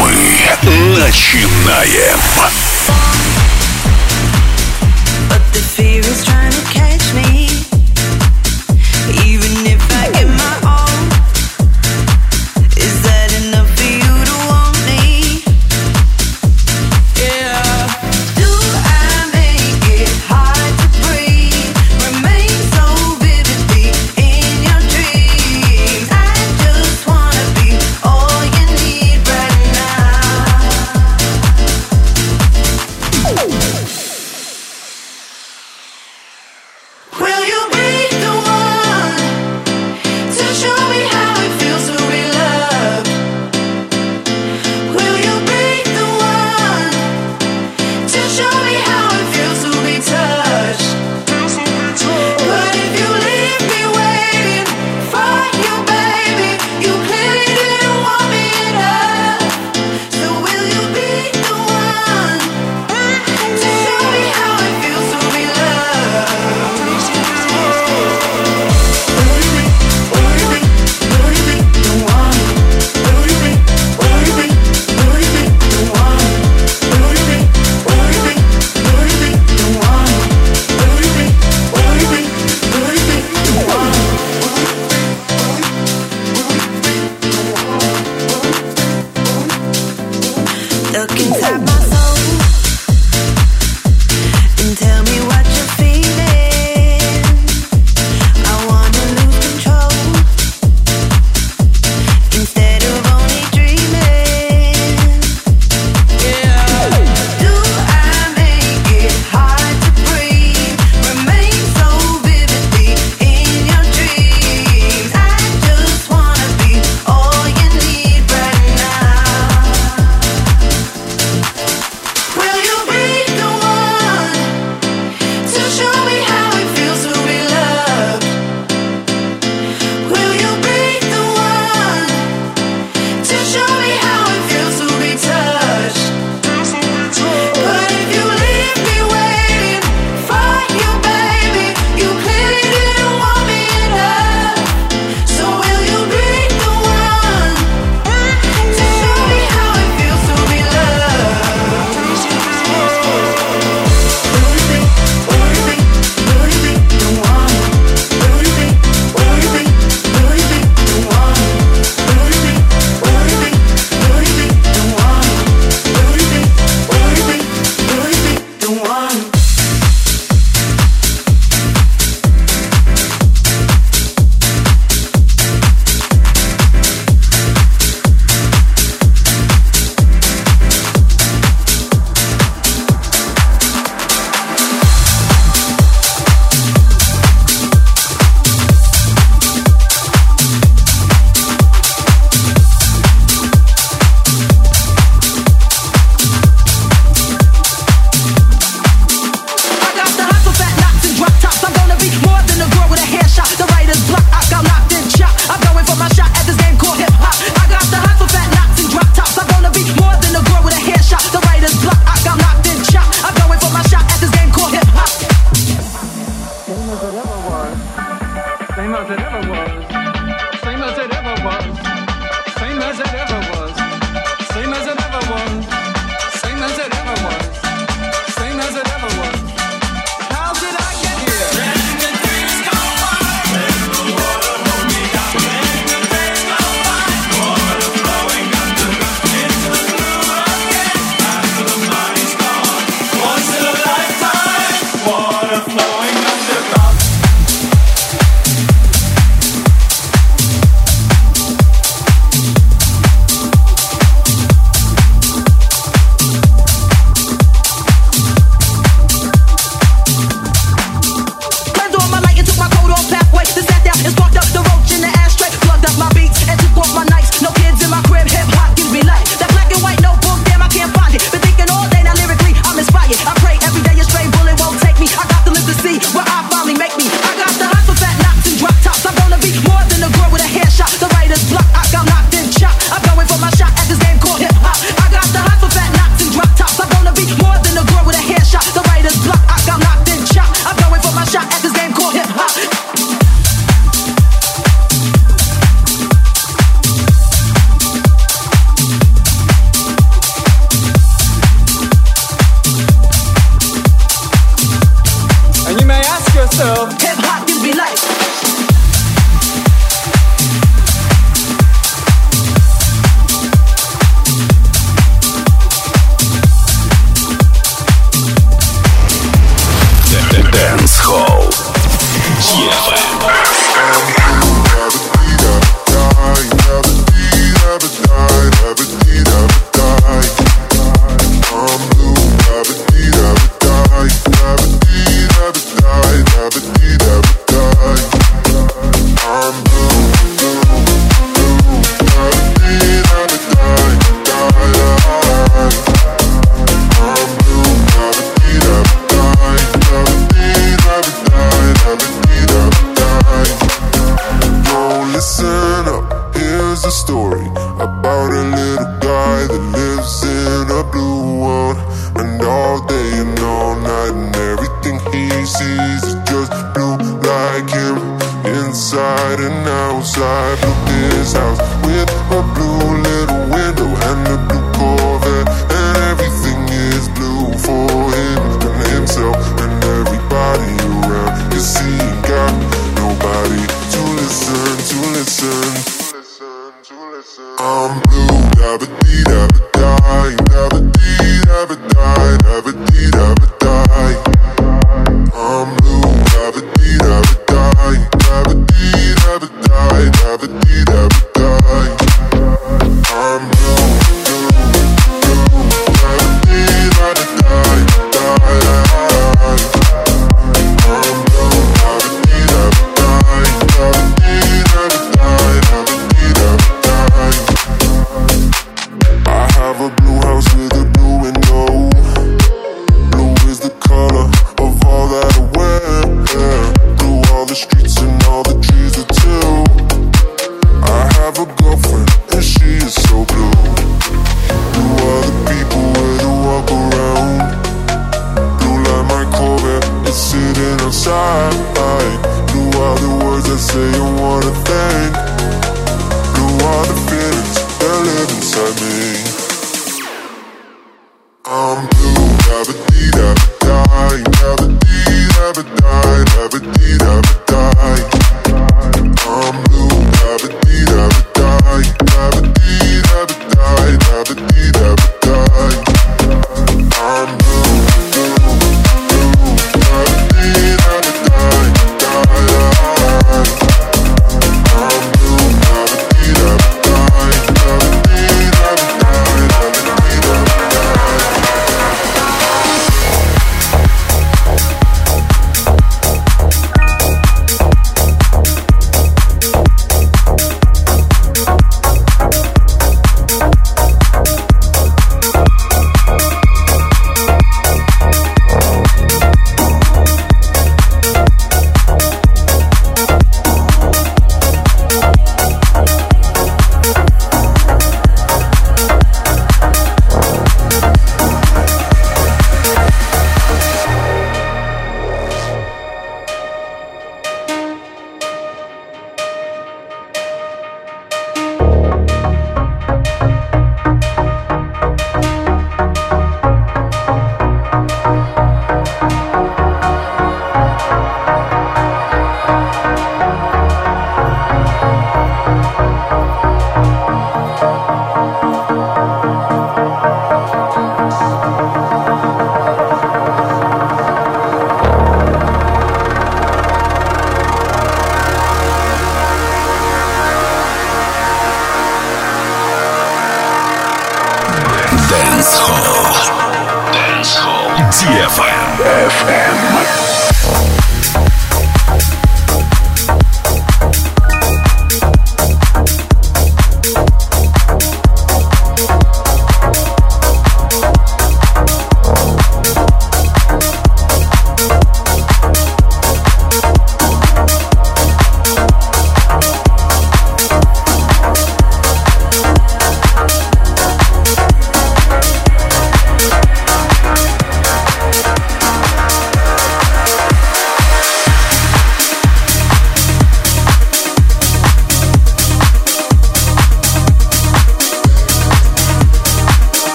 Мы начинаем. myself.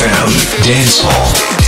DFM Dance Hall.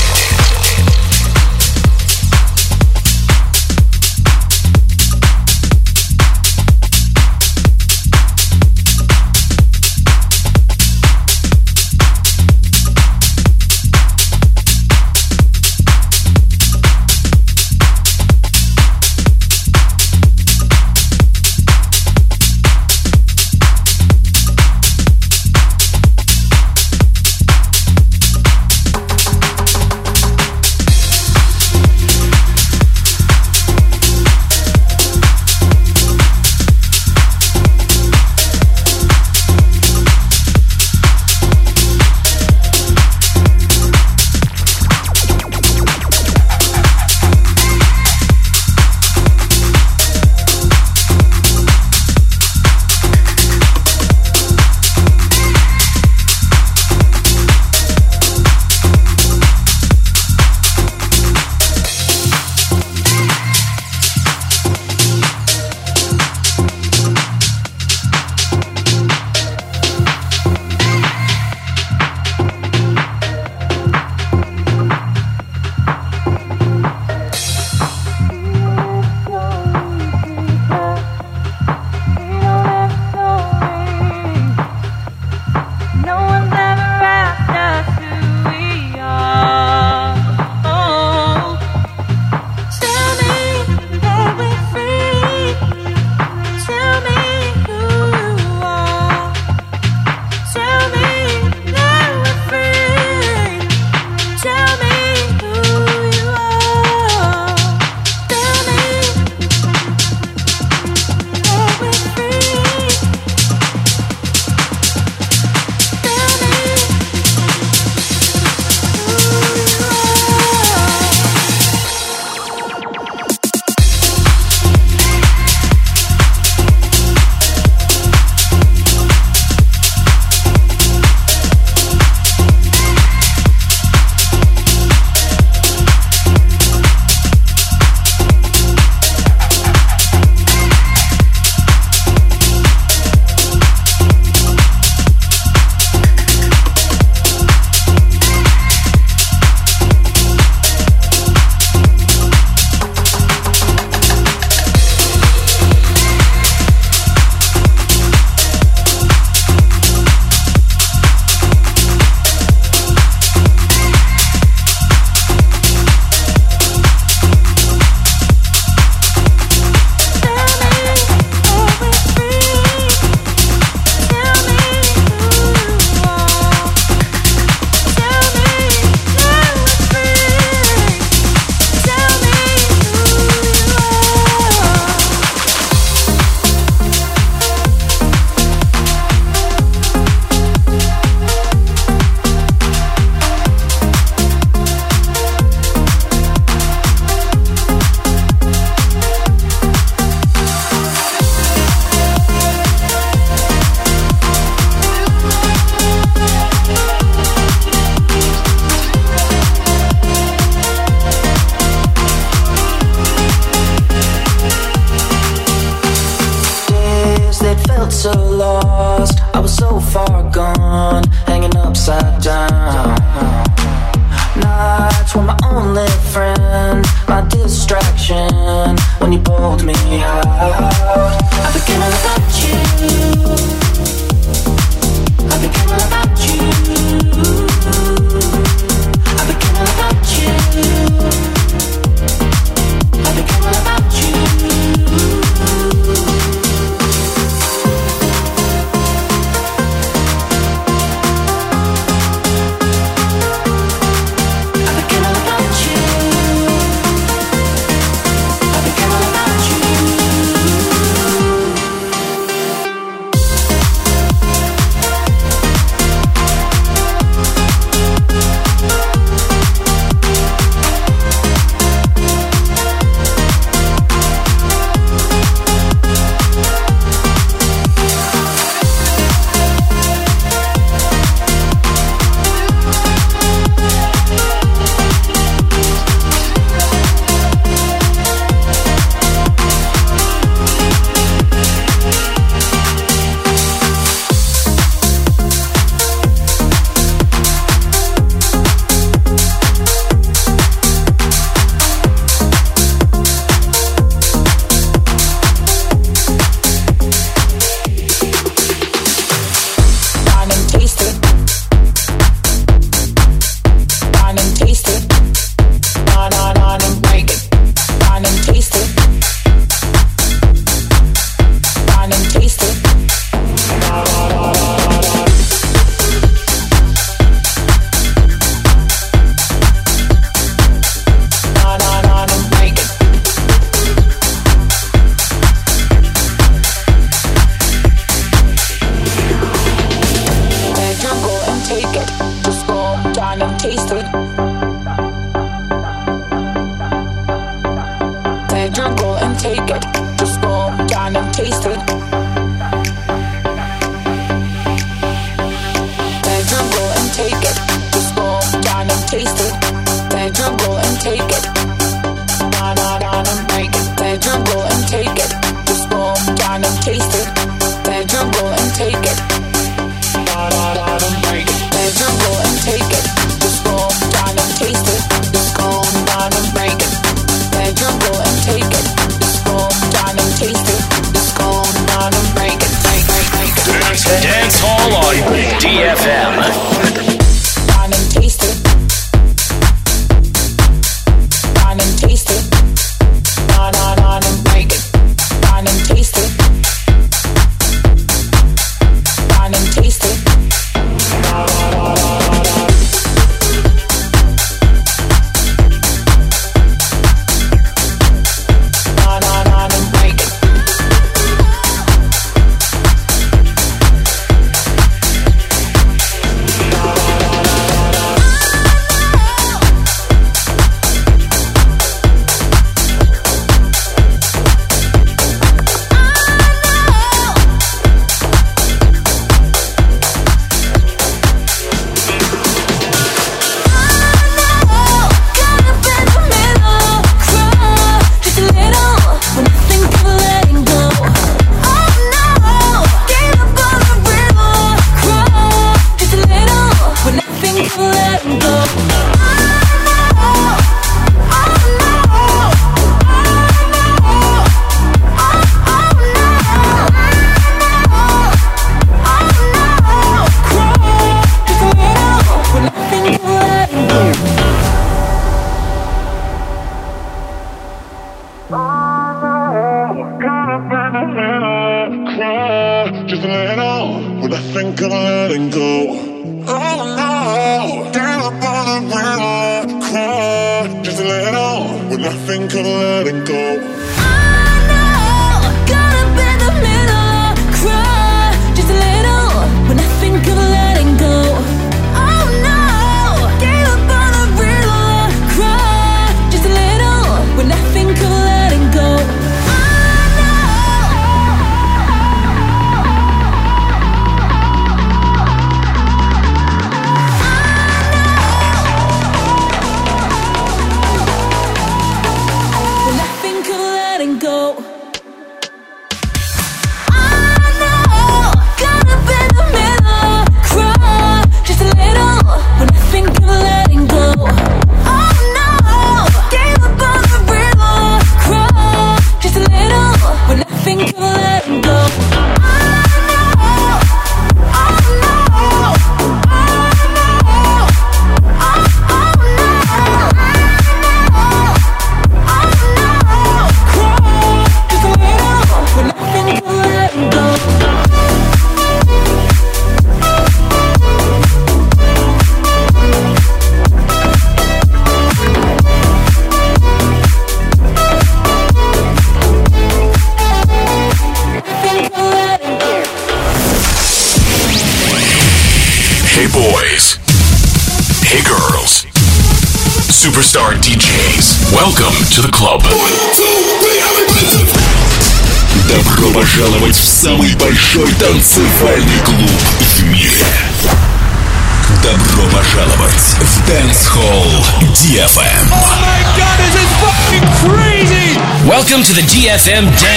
To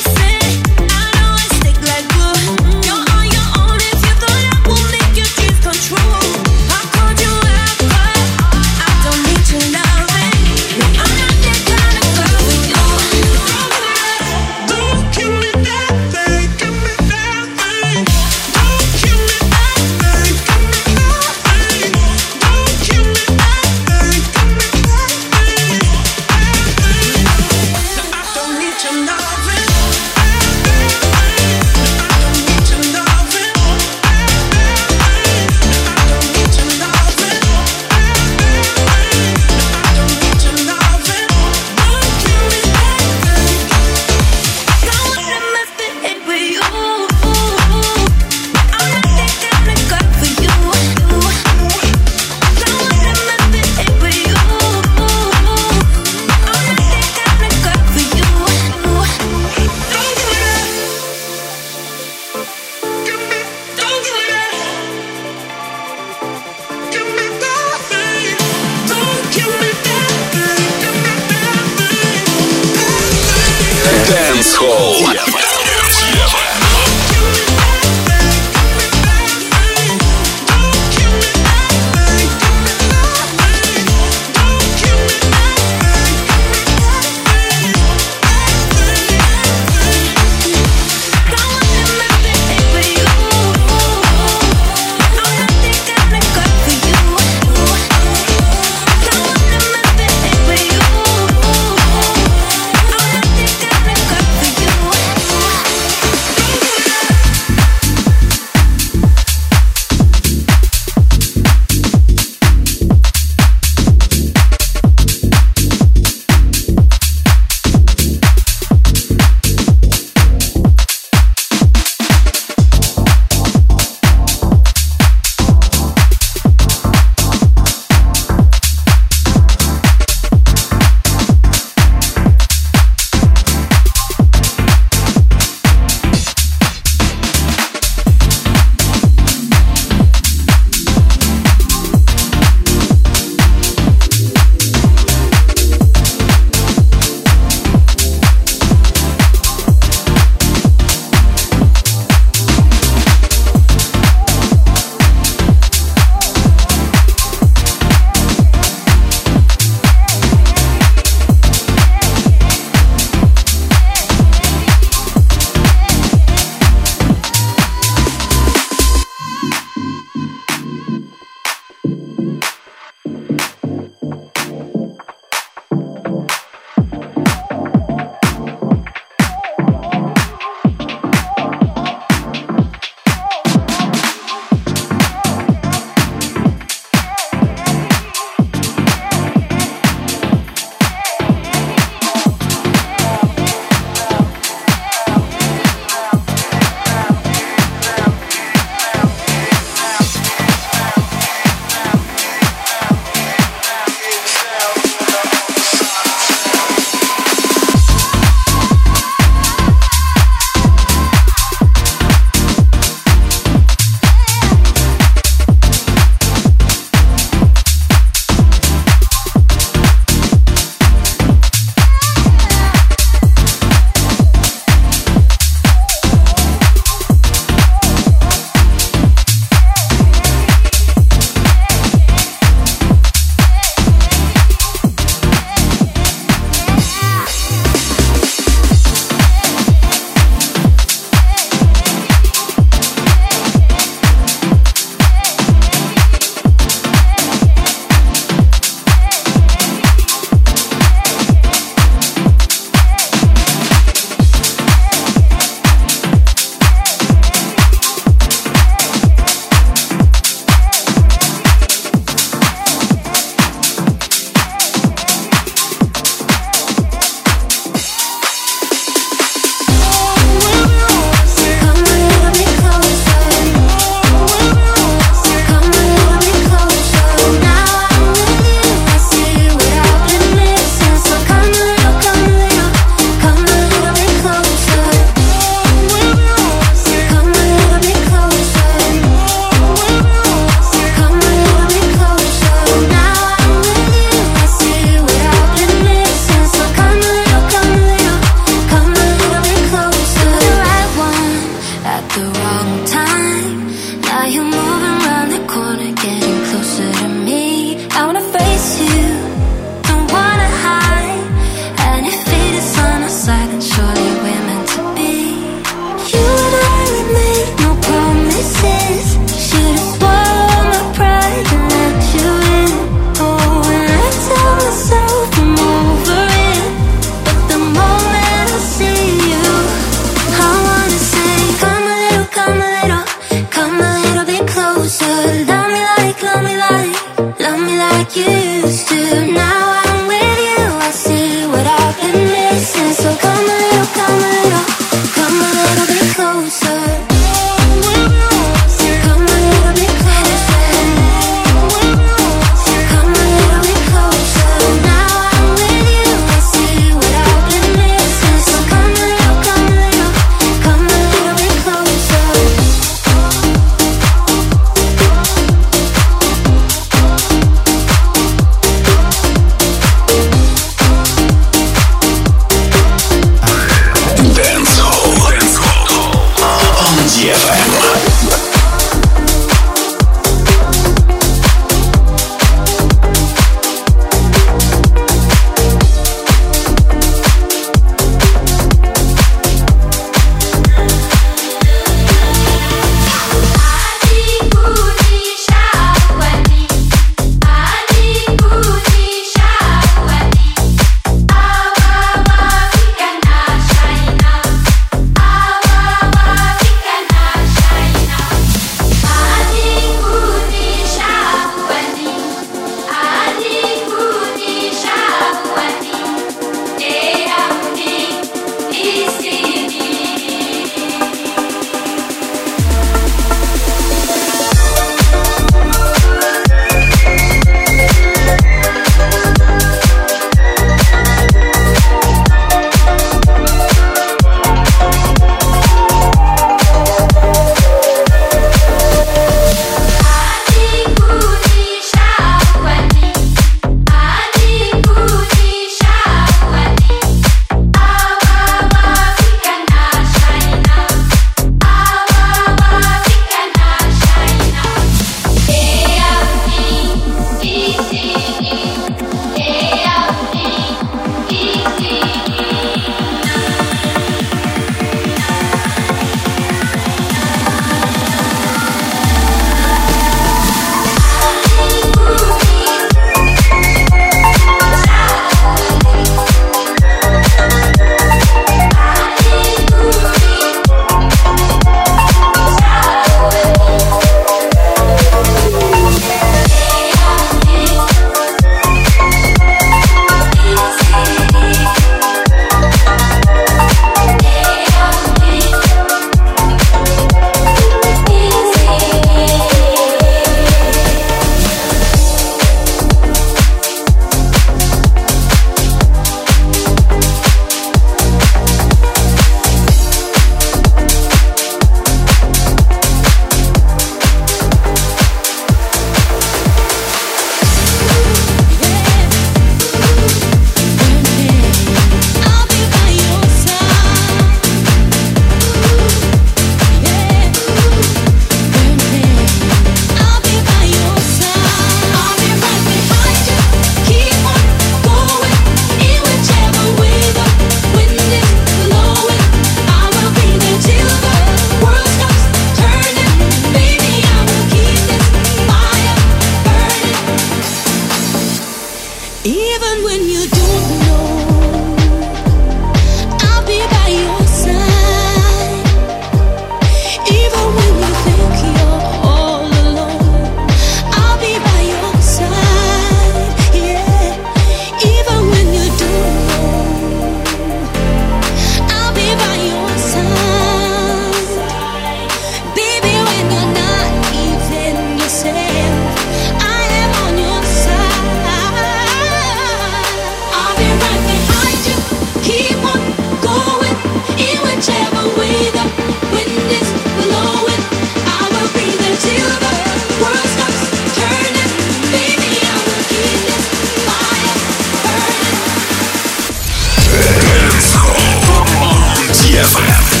DFM.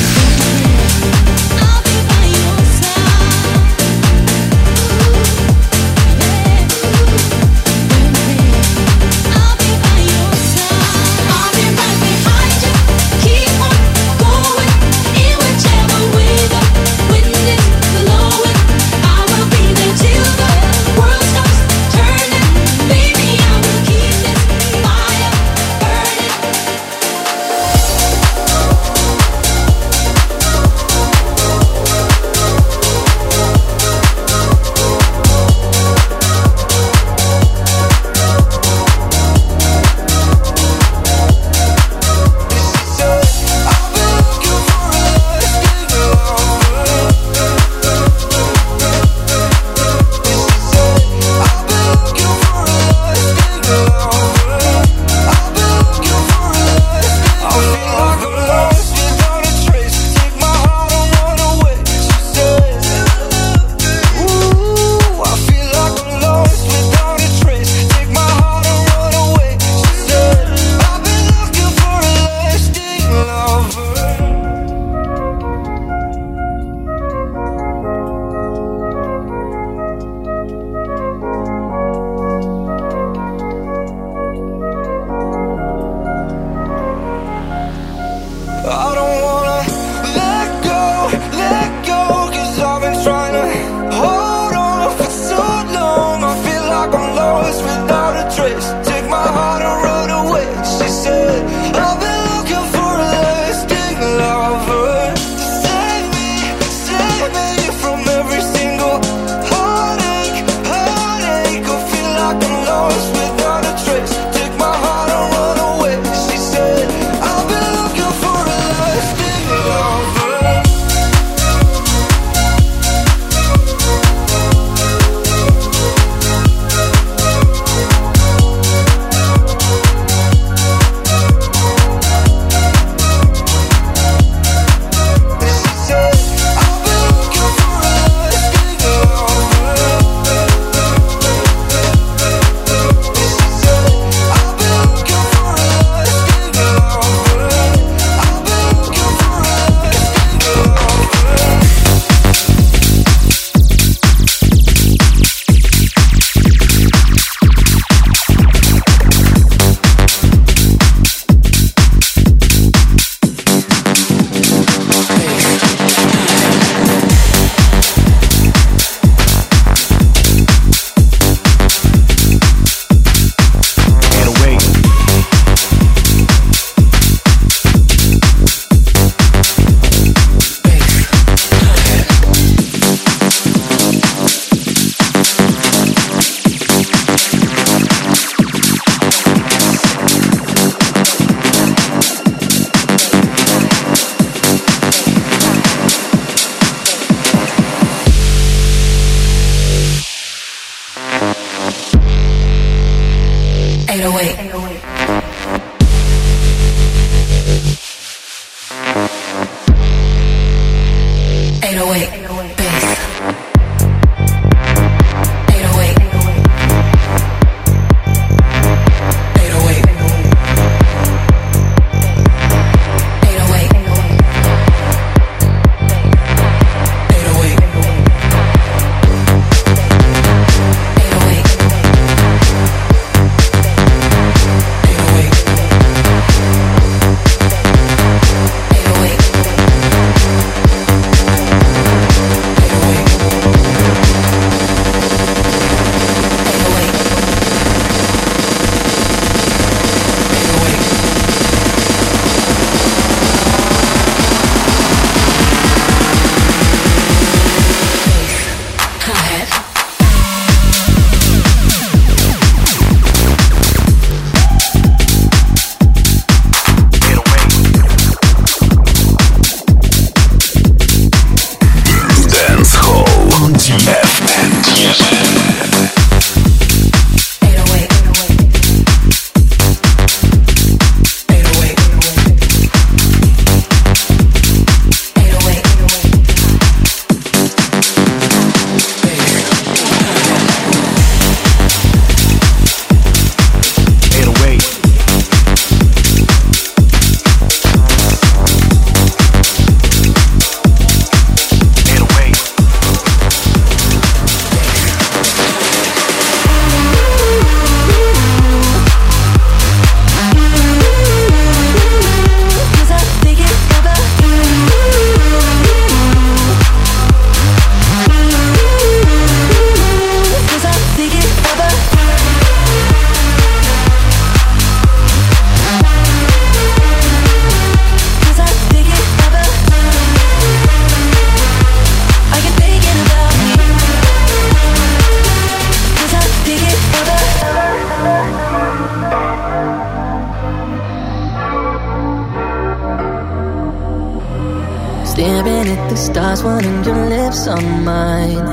Stars wanting your lips on mine.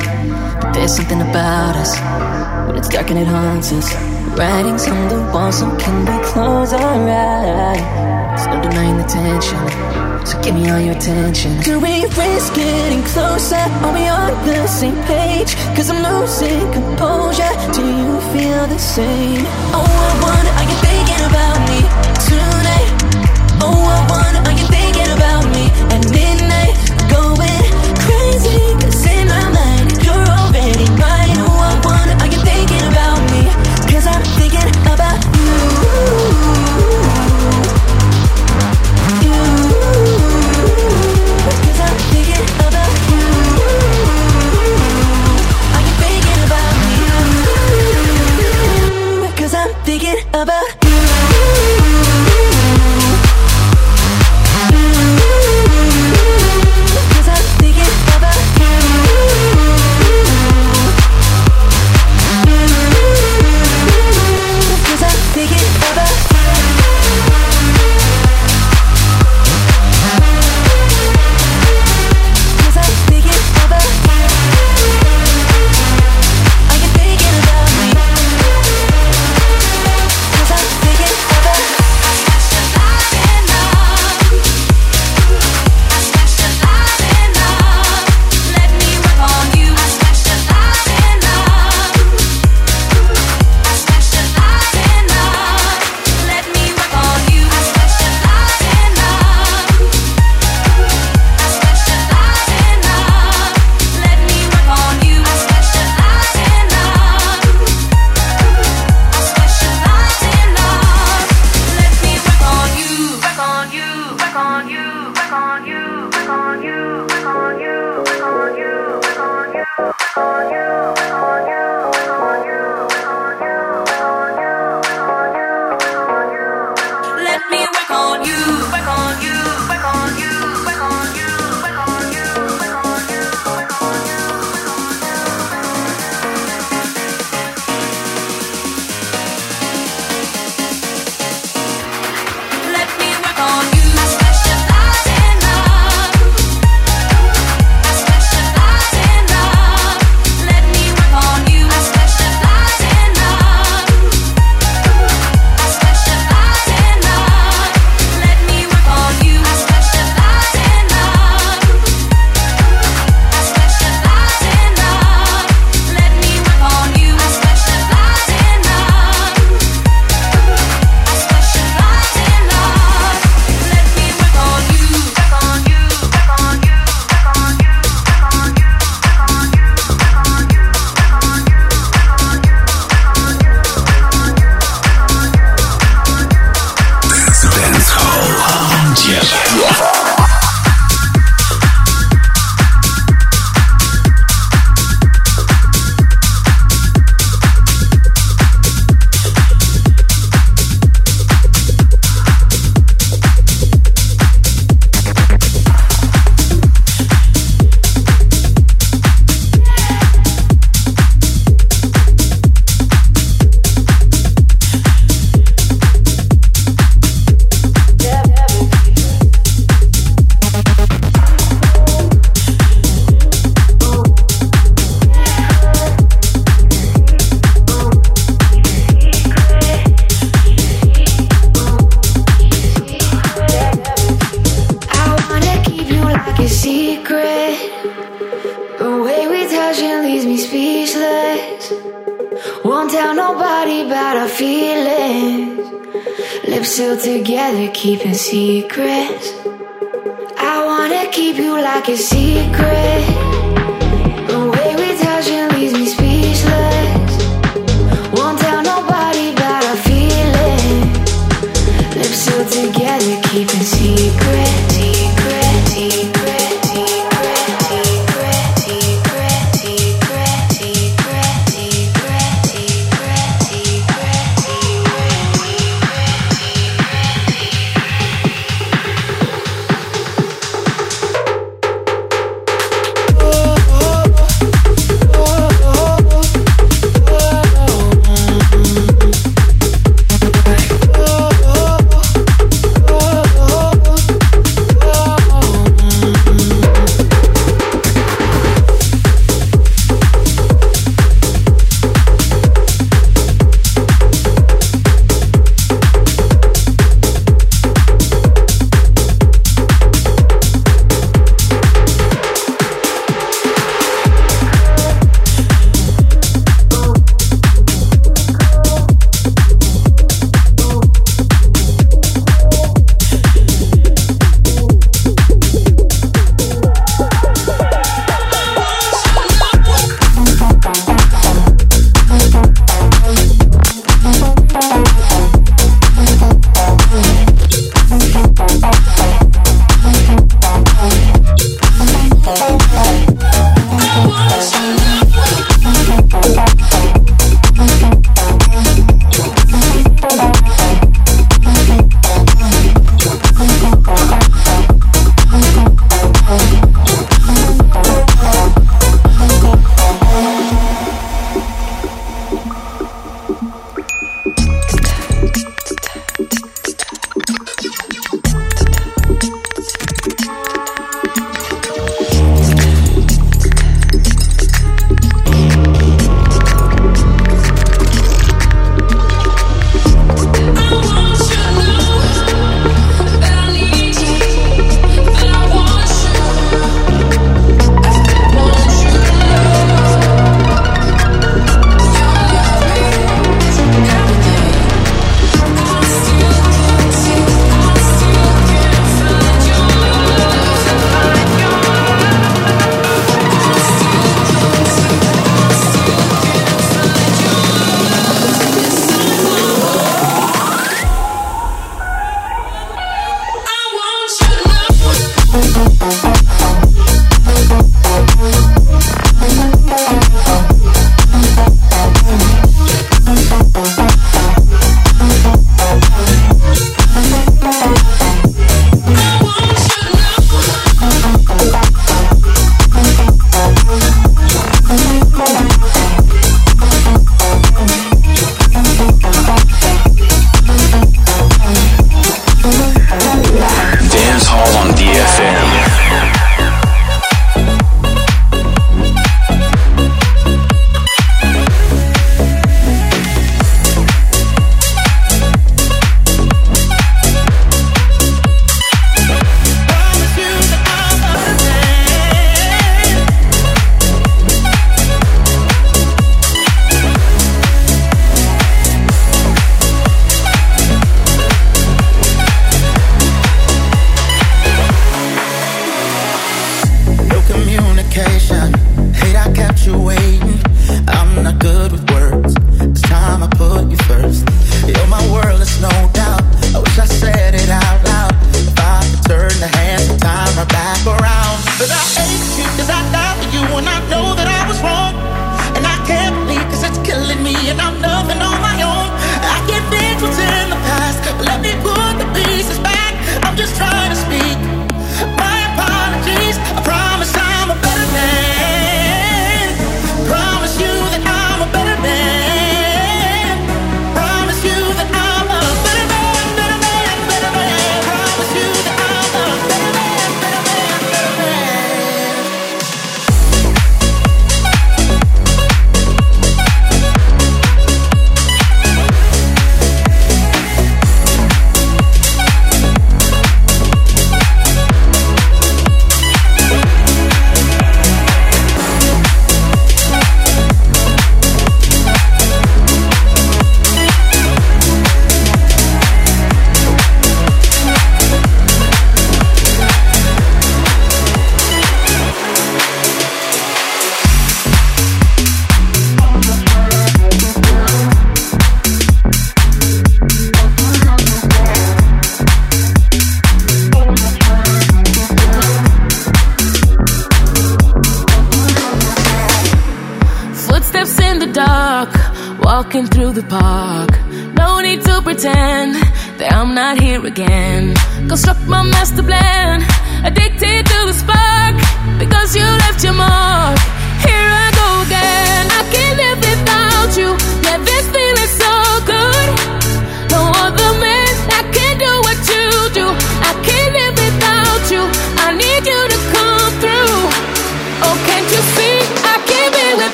But there's something about us. When it's dark and it haunts us. Writings on the wall, so can we close our eyes? There's no denying the tension. So give me all your attention. Do we risk getting closer? Are we on the same page? Cause I'm losing composure. Do you feel the same? Oh, I wonder, are you thinking about me tonight? Oh, I wonder,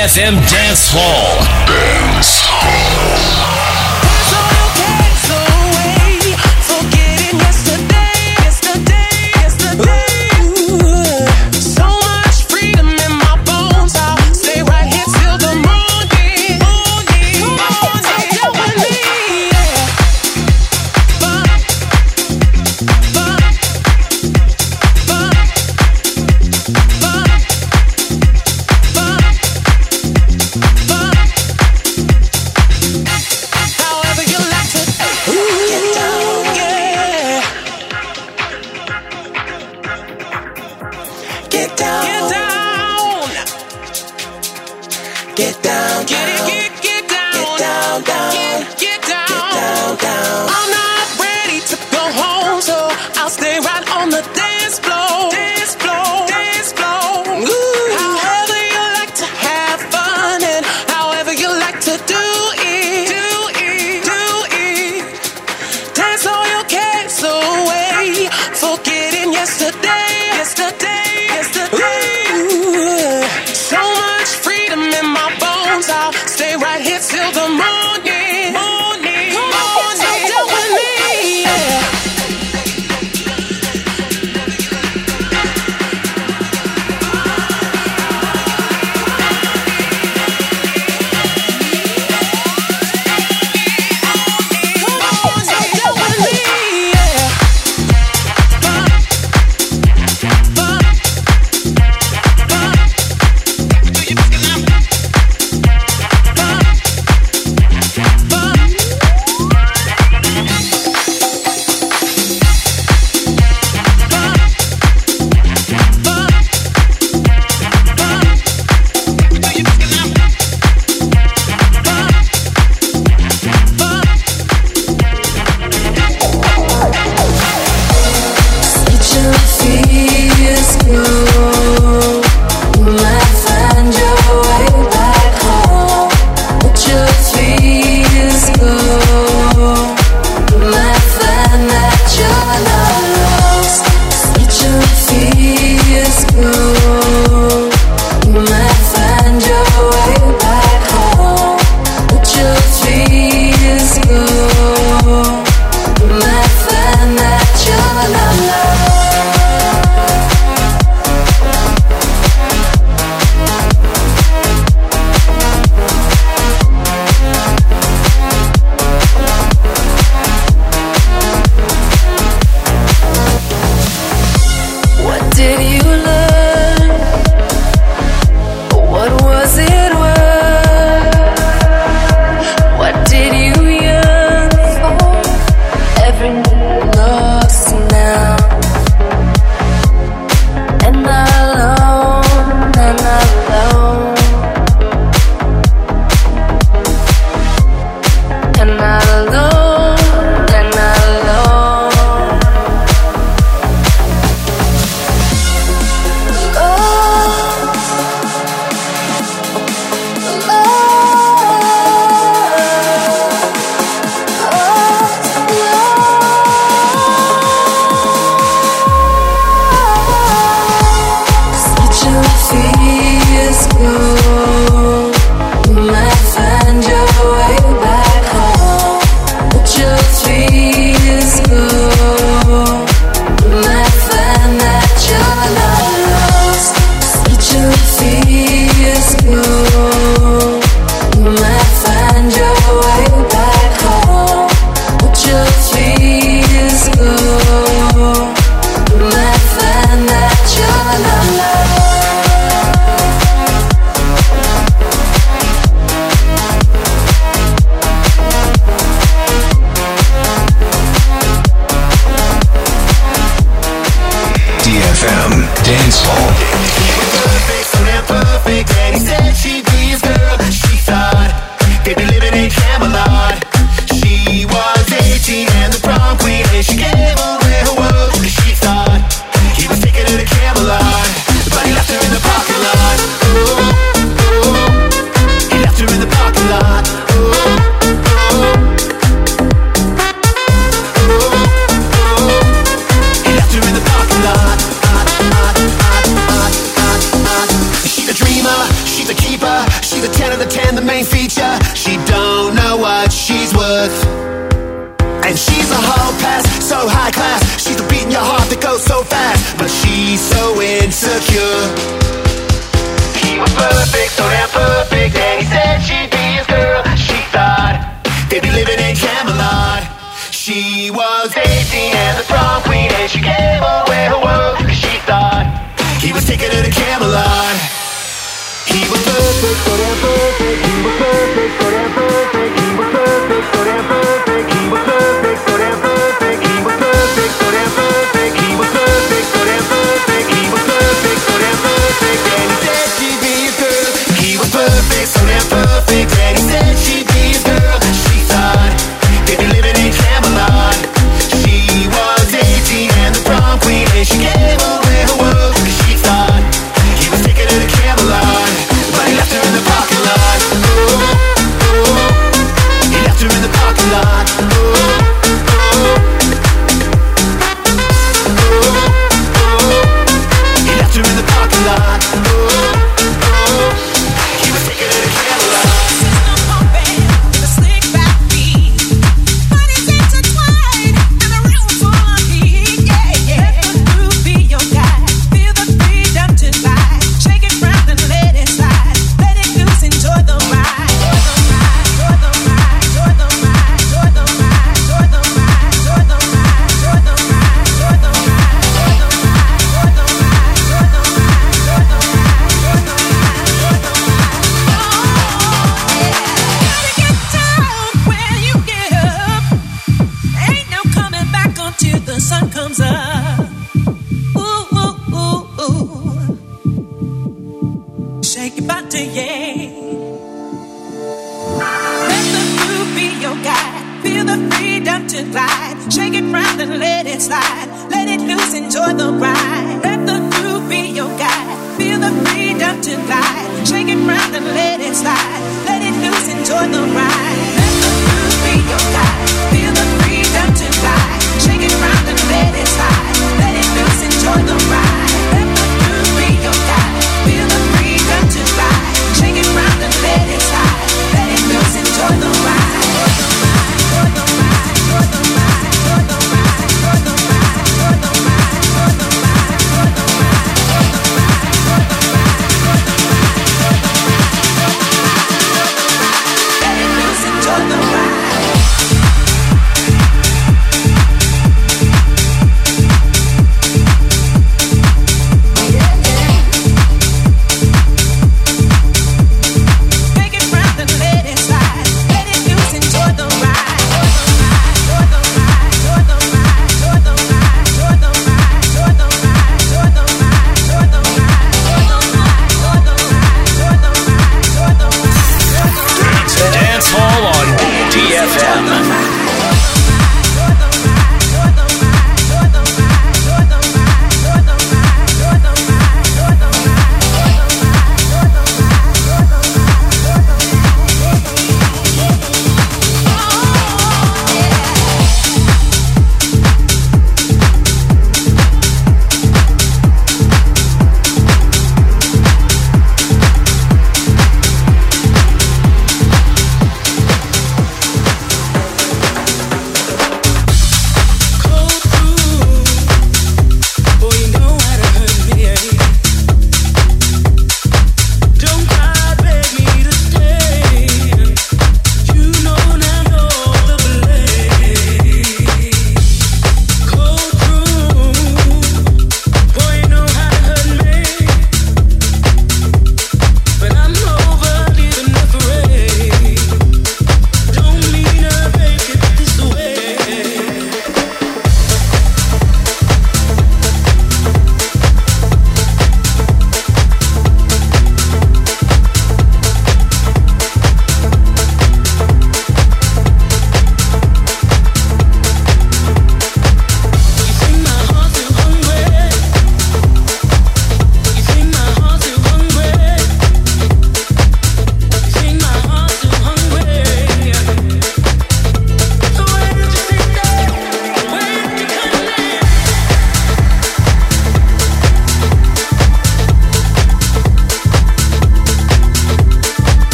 DFM Dance Hall.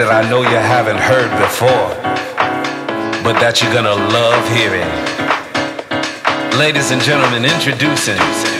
that I know you haven't heard before, but that you're gonna love hearing. Ladies and gentlemen, introducing.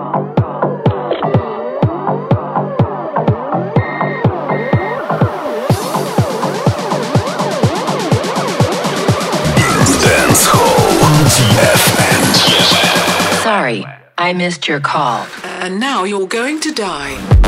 I missed your call. And now you're going to die.